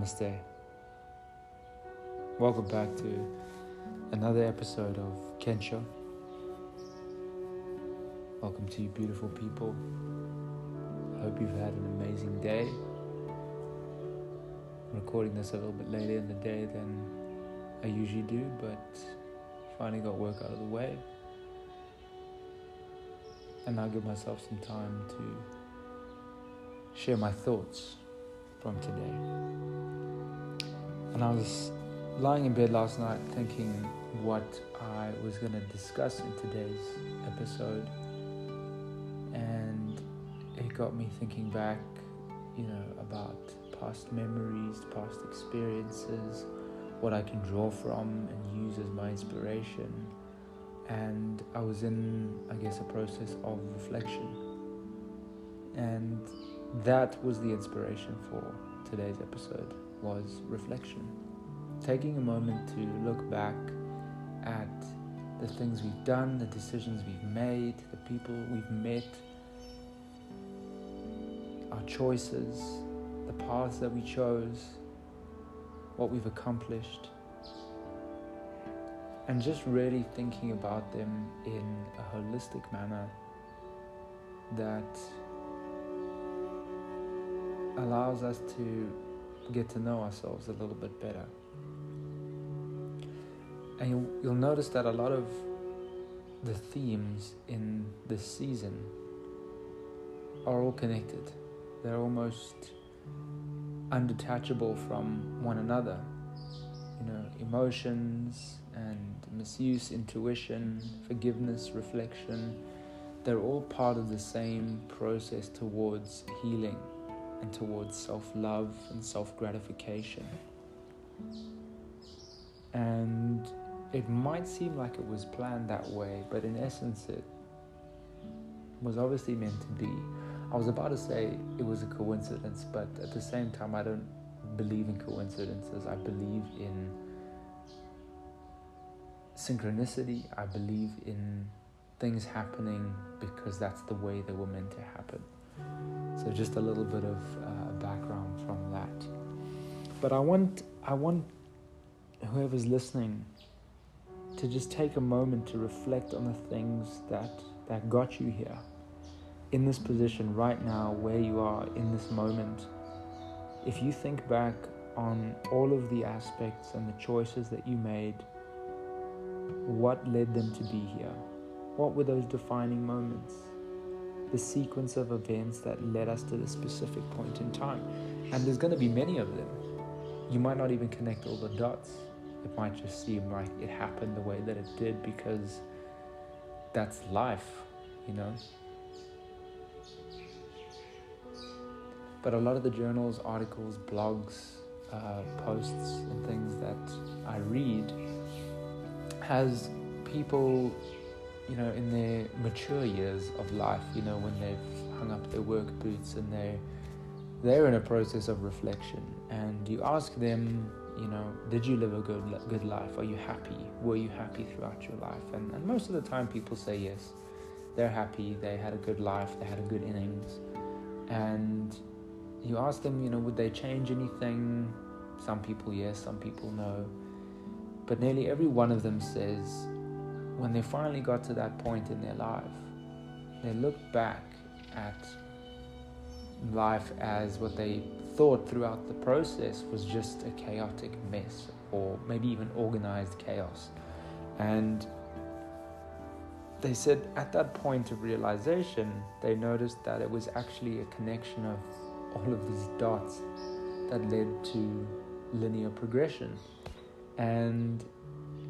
Namaste. Welcome back to another episode of Kensho. Welcome to you, beautiful people. I hope you've had an amazing day. I'm recording this a little bit later in the day than I usually do, but finally got work out of the way. And I'll give myself some time to share my thoughts from today. And I was lying in bed last night thinking what I was going to discuss in today's episode. And it got me thinking back, you know, about past memories, past experiences, what I can draw from and use as my inspiration. And I was in, I guess, a process of reflection. And that was the inspiration for today's episode was reflection. Taking a moment to look back at the things we've done the decisions we've made the people we've met our choices the paths that we chose what we've accomplished and just really thinking about them in a holistic manner that allows us to get to know ourselves a little bit better. And you'll, you'll notice that a lot of the themes in this season are all connected. They're almost undetachable from one another. You know, emotions and misuse, intuition, forgiveness, reflection, they're all part of the same process towards healing and towards self love and self gratification. And it might seem like it was planned that way, but in essence, it was obviously meant to be. I was about to say it was a coincidence, but at the same time, I don't believe in coincidences. I believe in synchronicity. I believe in things happening because that's the way they were meant to happen. So just a little bit of uh, background from that. But I want I want whoever's listening to just take a moment to reflect on the things that that got you here in this position right now where you are in this moment. If you think back on all of the aspects and the choices that you made, what led them to be here? What were those defining moments? The sequence of events that led us to this specific point in time. And there's going to be many of them. You might not even connect all the dots. It might just seem like it happened the way that it did because that's life, you know? But a lot of the journals, articles, blogs, uh, posts, and things that I read has people you know, in their mature years of life, you know, when they've hung up their work boots and they're they're in a process of reflection, and you ask them, you know, did you live a good good life? Are you happy? Were you happy throughout your life? And and most of the time, people say yes, they're happy. They had a good life. They had a good innings, and you ask them, you know, would they change anything? Some people yes, some people no. But nearly every one of them says, when they finally got to that point in their life, they looked back at life as what they thought throughout the process was just a chaotic mess or maybe even organized chaos. And they said at that point of realization, they noticed that it was actually a connection of all of these dots that led to linear progression. And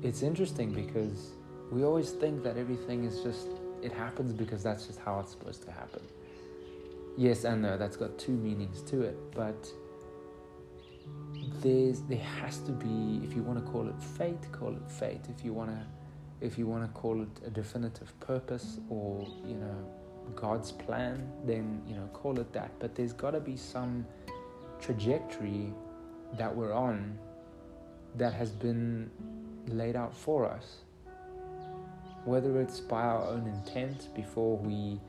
it's interesting because we always think that everything is just it happens because that's just how it's supposed to happen. Yes and no, that's got two meanings to it, but there's there has to be if you want to call it fate, call it fate. If you want to if you want to call it a definitive purpose or, you know, God's plan, then, you know, call it that. But there's got to be some trajectory that we're on that has been laid out for us whether it's by our own intent before we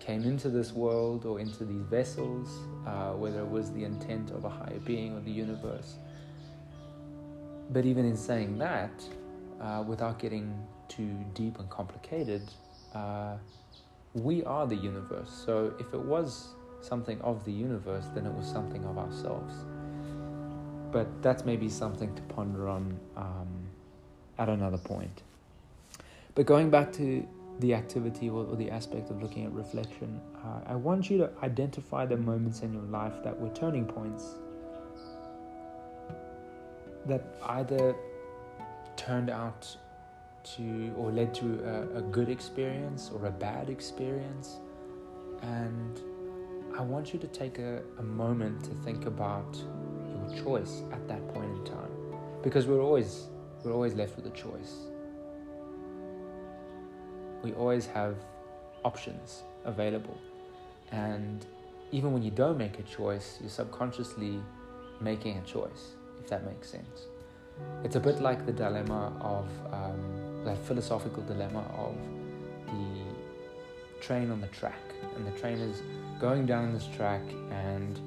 came into this world or into these vessels, uh, whether it was the intent of a higher being or the universe. But even in saying that, uh, without getting too deep and complicated, uh, we are the universe. So if it was something of the universe, then it was something of ourselves. But that's maybe something to ponder on um, at another point. But going back to the activity or, or the aspect of looking at reflection, uh, I want you to identify the moments in your life that were turning points that either turned out to or led to a, a good experience or a bad experience. And I want you to take a, a moment to think about your choice at that point in time. Because we're always we're always left with a choice. We always have options available. And even when you don't make a choice, you're subconsciously making a choice, if that makes sense. It's a bit like the dilemma of um, that philosophical dilemma of the train on the track, and the train is going down this track, and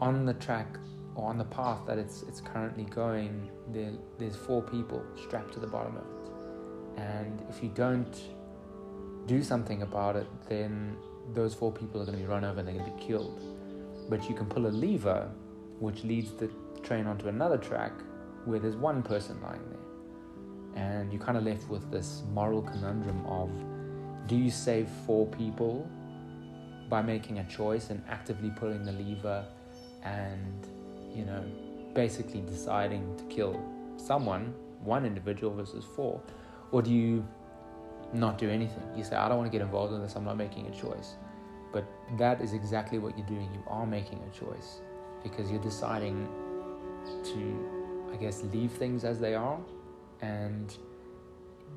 on the track or on the path that it's it's currently going, there, there's four people strapped to the bottom of it, and if you don't do something about it, then those four people are going to be run over and they're going to be killed. But you can pull a lever, which leads the train onto another track where there's one person lying there. And you're kind of left with this moral conundrum of do you save four people by making a choice and actively pulling the lever and, you know, basically deciding to kill someone, one individual versus four? Or do you not do anything? You say, I don't want to get involved in this, I'm not making a choice. But that is exactly what you're doing. You are making a choice because you're deciding to I guess, leave things as they are. And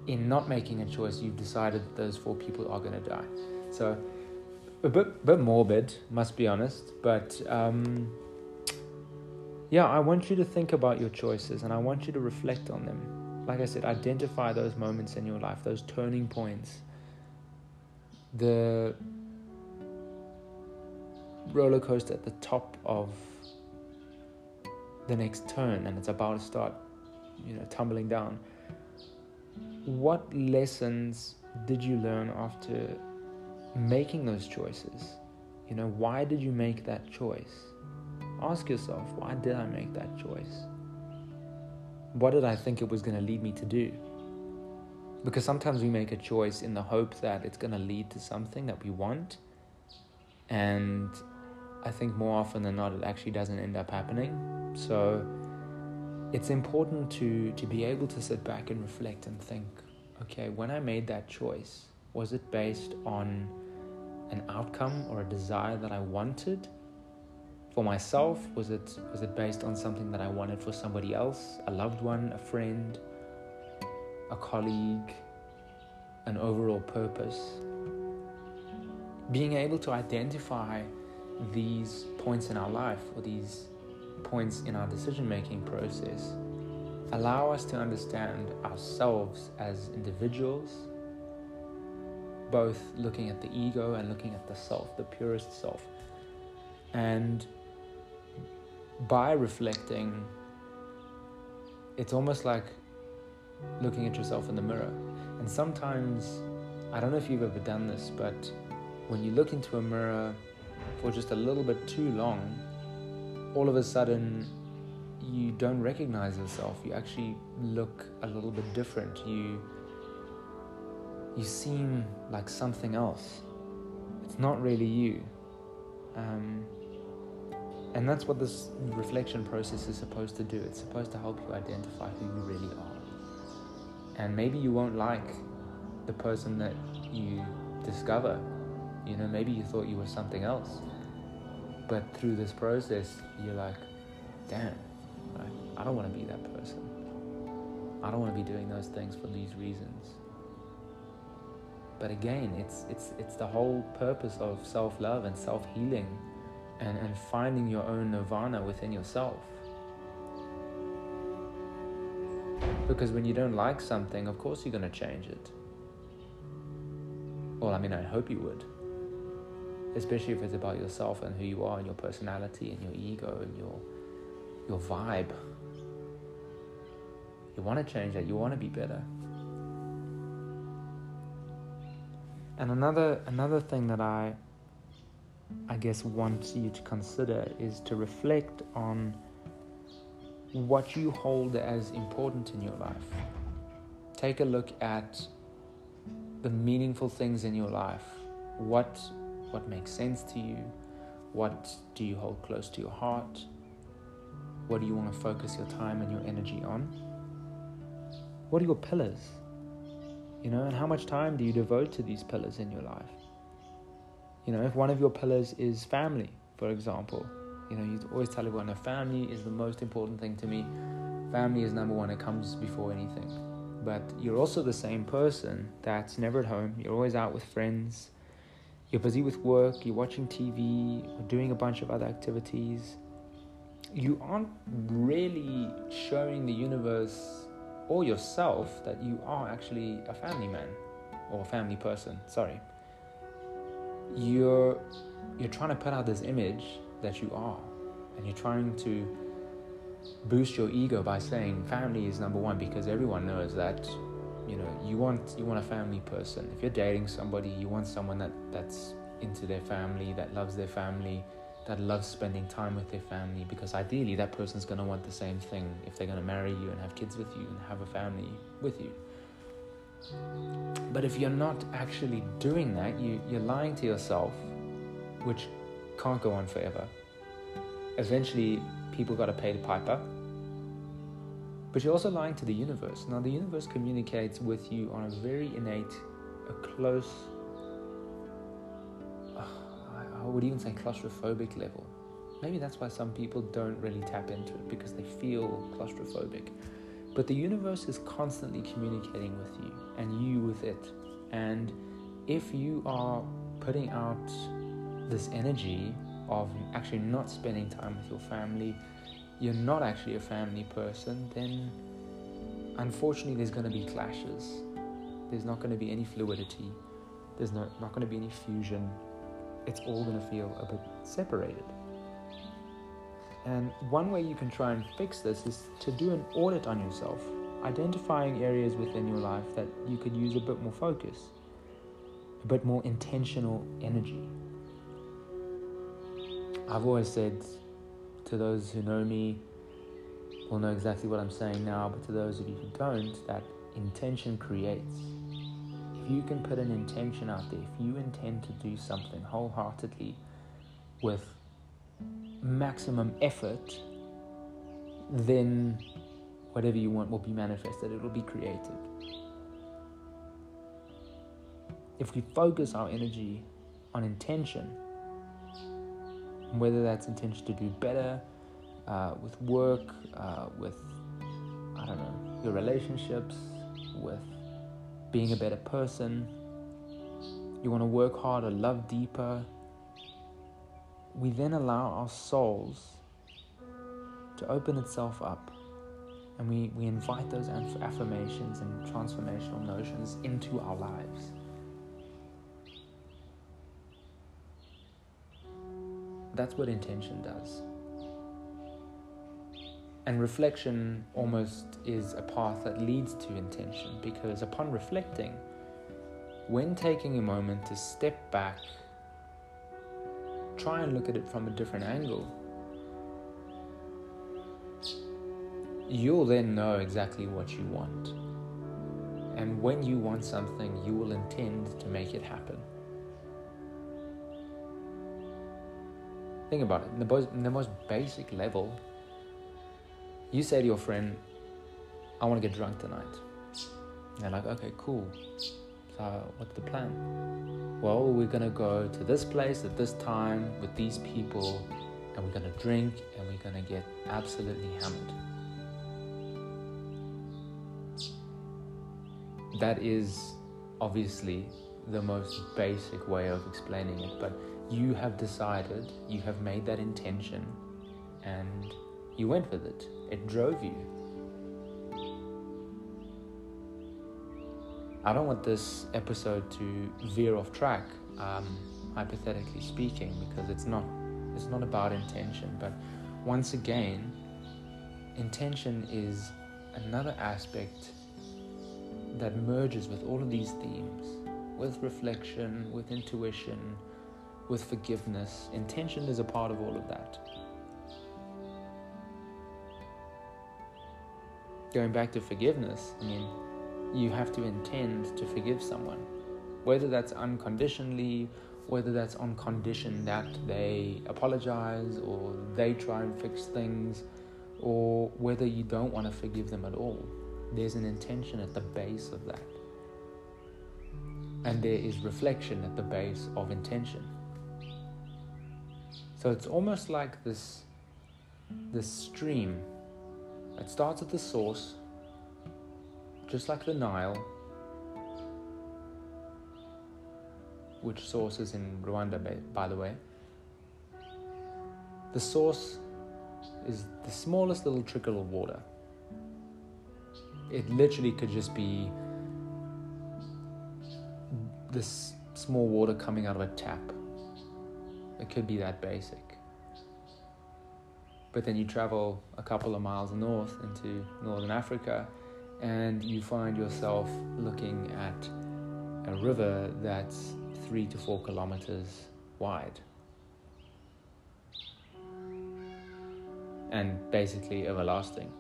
in not making a choice, you've decided those four people are going to die. So, a bit, bit morbid, must be honest. But um, yeah, I want you to think about your choices and I want you to reflect on them. Like I said, identify those moments in your life, those turning points. The roller coaster at the top of the next turn and it's about to start, you know, tumbling down. What lessons did you learn after making those choices? You know, why did you make that choice? Ask yourself, why did I make that choice? What did I think it was going to lead me to do? Because sometimes we make a choice in the hope that it's going to lead to something that we want. And I think more often than not, it actually doesn't end up happening. So it's important to, to be able to sit back and reflect and think okay, when I made that choice, was it based on an outcome or a desire that I wanted for myself? Was it, was it based on something that I wanted for somebody else, a loved one, a friend, a colleague, an overall purpose? Being able to identify these points in our life or these points in our decision making process allow us to understand ourselves as individuals, both looking at the ego and looking at the self, the purest self. And by reflecting, it's almost like looking at yourself in the mirror. And sometimes, I don't know if you've ever done this, but when you look into a mirror, for just a little bit too long, all of a sudden you don't recognize yourself. You actually look a little bit different. You you seem like something else. It's not really you. Um, and that's what this reflection process is supposed to do. It's supposed to help you identify who you really are. And maybe you won't like the person that you discover you know, maybe you thought you were something else. But through this process, you're like, damn? I don't want to be that person. I don't want to be doing those things for these reasons. But again, it's it's it's the whole purpose of self-love and self-healing and, and finding your own nirvana within yourself. Because when you don't like something, of course you're going to change it. Well, I mean, I hope you would. especially if it's about yourself and who you are and your personality and your ego and your your vibe. You want to change that. You want to be better. And another another thing that I I guess want you to consider is to reflect on what you hold as important in your life. Take a look at the meaningful things in your life. What what makes sense to you? What do you hold close to your heart? What do you want to focus your time and your energy on? What are your pillars? You know, and how much time do you devote to these pillars in your life? You know, if one of your pillars is family, for example, you know, you always tell everyone, family is the most important thing to me. Family is number one, it comes before anything. But you're also the same person that's never at home, you're always out with friends, you're busy with work, you're watching TV, or doing a bunch of other activities. You aren't really showing the universe or yourself that you are actually a family man or a family person. Sorry. You're you're trying to put out this image that you are, and you're trying to boost your ego by saying family is number one because everyone knows that you know you want you want a family person. If you're dating somebody, you want someone that that's into their family, that loves their family, that loves spending time with their family because ideally that person's going to want the same thing if they're going to marry you and have kids with you and have a family with you. But if you're not actually doing that, you, you're lying to yourself, which can't go on forever. Eventually, people got to pay the piper. But you're also lying to the universe. Now, the universe communicates with you on a very innate, a close, uh, I would even say claustrophobic level. Maybe that's why some people don't really tap into it because they feel claustrophobic. But the universe is constantly communicating with you and you with it. And if you are putting out this energy of actually not spending time with your family, you're not actually a family person, then unfortunately there's going to be clashes. There's not going to be any fluidity. There's no, not going to be any fusion it's all going to feel a bit separated. And one way you can try and fix this is to do an audit on yourself, identifying areas within your life that you could use a bit more focus, a bit more intentional energy. I've always said to those who know me will know exactly what I'm saying now, but to those of you who don't, that intention creates If you can put an intention out there, if you intend to do something wholeheartedly with maximum effort, then whatever you want will be manifested, it will be created. If we focus our energy on intention, whether that's intention to do better uh, with work, uh, with, I don't know, your relationships, with being a better person. You want to work harder, love deeper. We then allow our souls to open itself up and we, we invite those affirmations and transformational notions into our lives. That's what intention does. And reflection almost is a path that leads to intention because upon reflecting, when taking a moment to step back, try and look at it from a different angle, you'll then know exactly what you want. And when you want something, you will intend to make it happen. Think about it. In the most, in the most basic level, you say to your friend, I want to get drunk tonight. And they're like, okay, cool. So, what's the plan? Well, we're to go to this place at this time with these people, and we're to drink and we're to get absolutely hammered. That is obviously the most basic way of explaining it, but you have decided, you have made that intention, and you went with it. It drove you. I don't want this episode to veer off track. Um, hypothetically speaking, because it's not it's not about intention. But once again, intention is another aspect that merges with all of these themes, with reflection, with intuition, with forgiveness. Intention is a part of all of that. Going back to forgiveness, I mean, you have to intend to forgive someone, whether that's unconditionally, whether that's on condition that they apologize or they try and fix things, or whether you don't want to forgive them at all. There's an intention at the base of that. And there is reflection at the base of intention. So it's almost like this, this stream it starts at the source, just like the Nile, which source is in Rwanda, by the way. The source is the smallest little trickle of water. It literally could just be this small water coming out of a tap. It could be that basic. But then you travel a couple of miles north into northern Africa and you find yourself looking at a river that's three to four kilometers wide. And basically everlasting.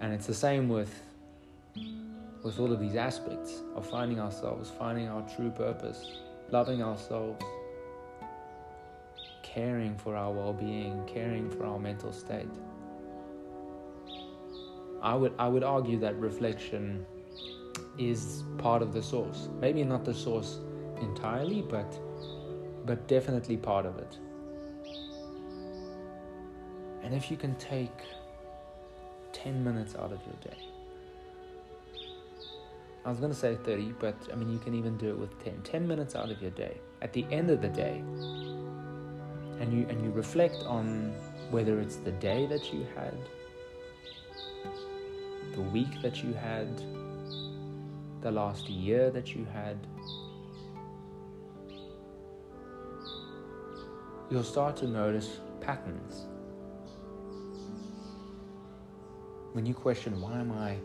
And it's the same with with all of these aspects of finding ourselves, finding our true purpose, loving ourselves, caring for our well being, caring for our mental state. I would, I would argue that reflection is part of the source. Maybe not the source entirely, but, but definitely part of it. And if you can take 10 minutes out of your day, I was going to say 30, but I mean, you can even do it with 10. 10 minutes out of your day. At the end of the day, and you and you reflect on whether it's the day that you had the week that you had the last year that you had you'll start to notice patterns. When you question why am i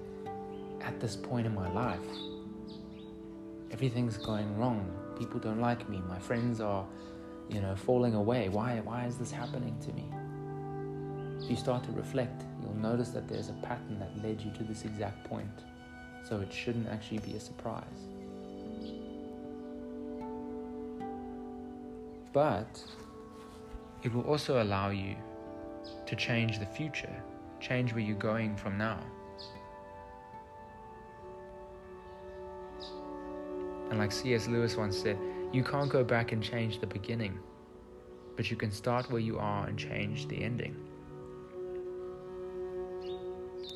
at this point in my life? Everything's going wrong. People don't like me. My friends are you know, falling away. Why, why is this happening to me? You start to reflect, you'll notice that there's a pattern that led you to this exact point. So it shouldn't actually be a surprise. But it will also allow you to change the future, change where you're going from now. And like C.S. Lewis once said, you can't go back and change the beginning, but you can start where you are and change the ending.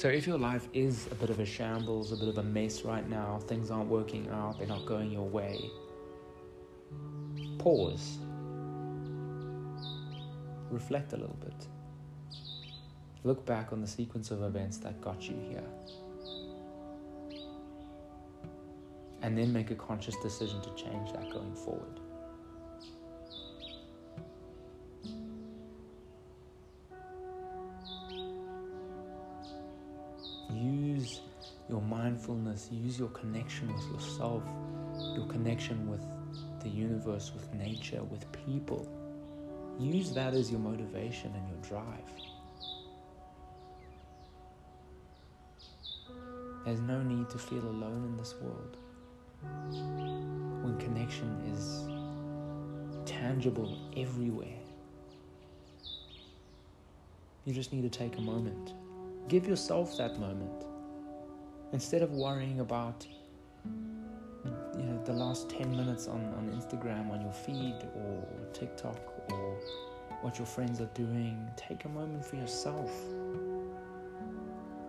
So, if your life is a bit of a shambles, a bit of a mess right now, things aren't working out, they're not going your way, pause, reflect a little bit, look back on the sequence of events that got you here. and then make a conscious decision to change that going forward. Your mindfulness, use your connection with yourself, your connection with the universe, with nature, with people. Use that as your motivation and your drive. There's no need to feel alone in this world when connection is tangible everywhere. You just need to take a moment. Give yourself that moment. Instead of worrying about you know the last 10 minutes on, on Instagram on your feed or TikTok or what your friends are doing, take a moment for yourself.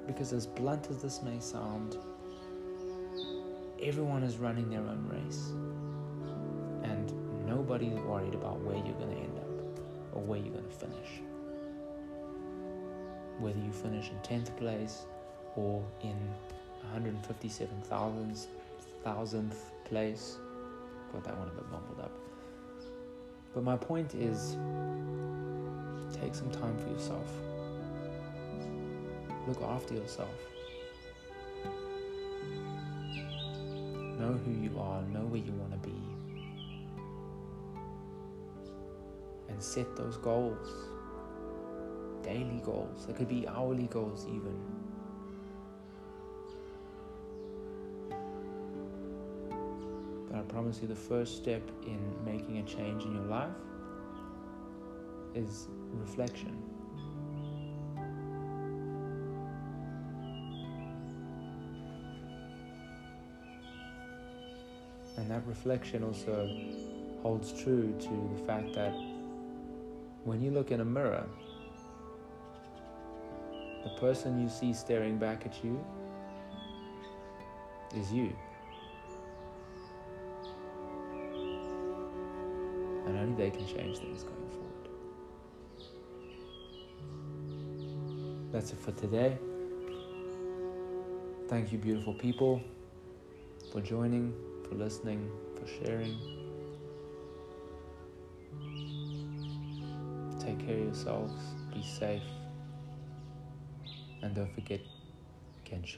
Because as blunt as this may sound, everyone is running their own race. And nobody's worried about where you're going to end up or where you're going to finish. Whether you finish in 10th place or in 157,000th place. Got that one a bit mumbled up. But my point is take some time for yourself. Look after yourself. Know who you are, know where you want to be. And set those goals. Daily goals. They could be hourly goals, even. Promise you, the first step in making a change in your life is reflection. And that reflection also holds true to the fact that when you look in a mirror, the person you see staring back at you is you. And only they can change things going forward. That's it for today. Thank you, beautiful people, for joining for listening, for sharing. Take care of yourselves, be safe, and don't forget Kensho.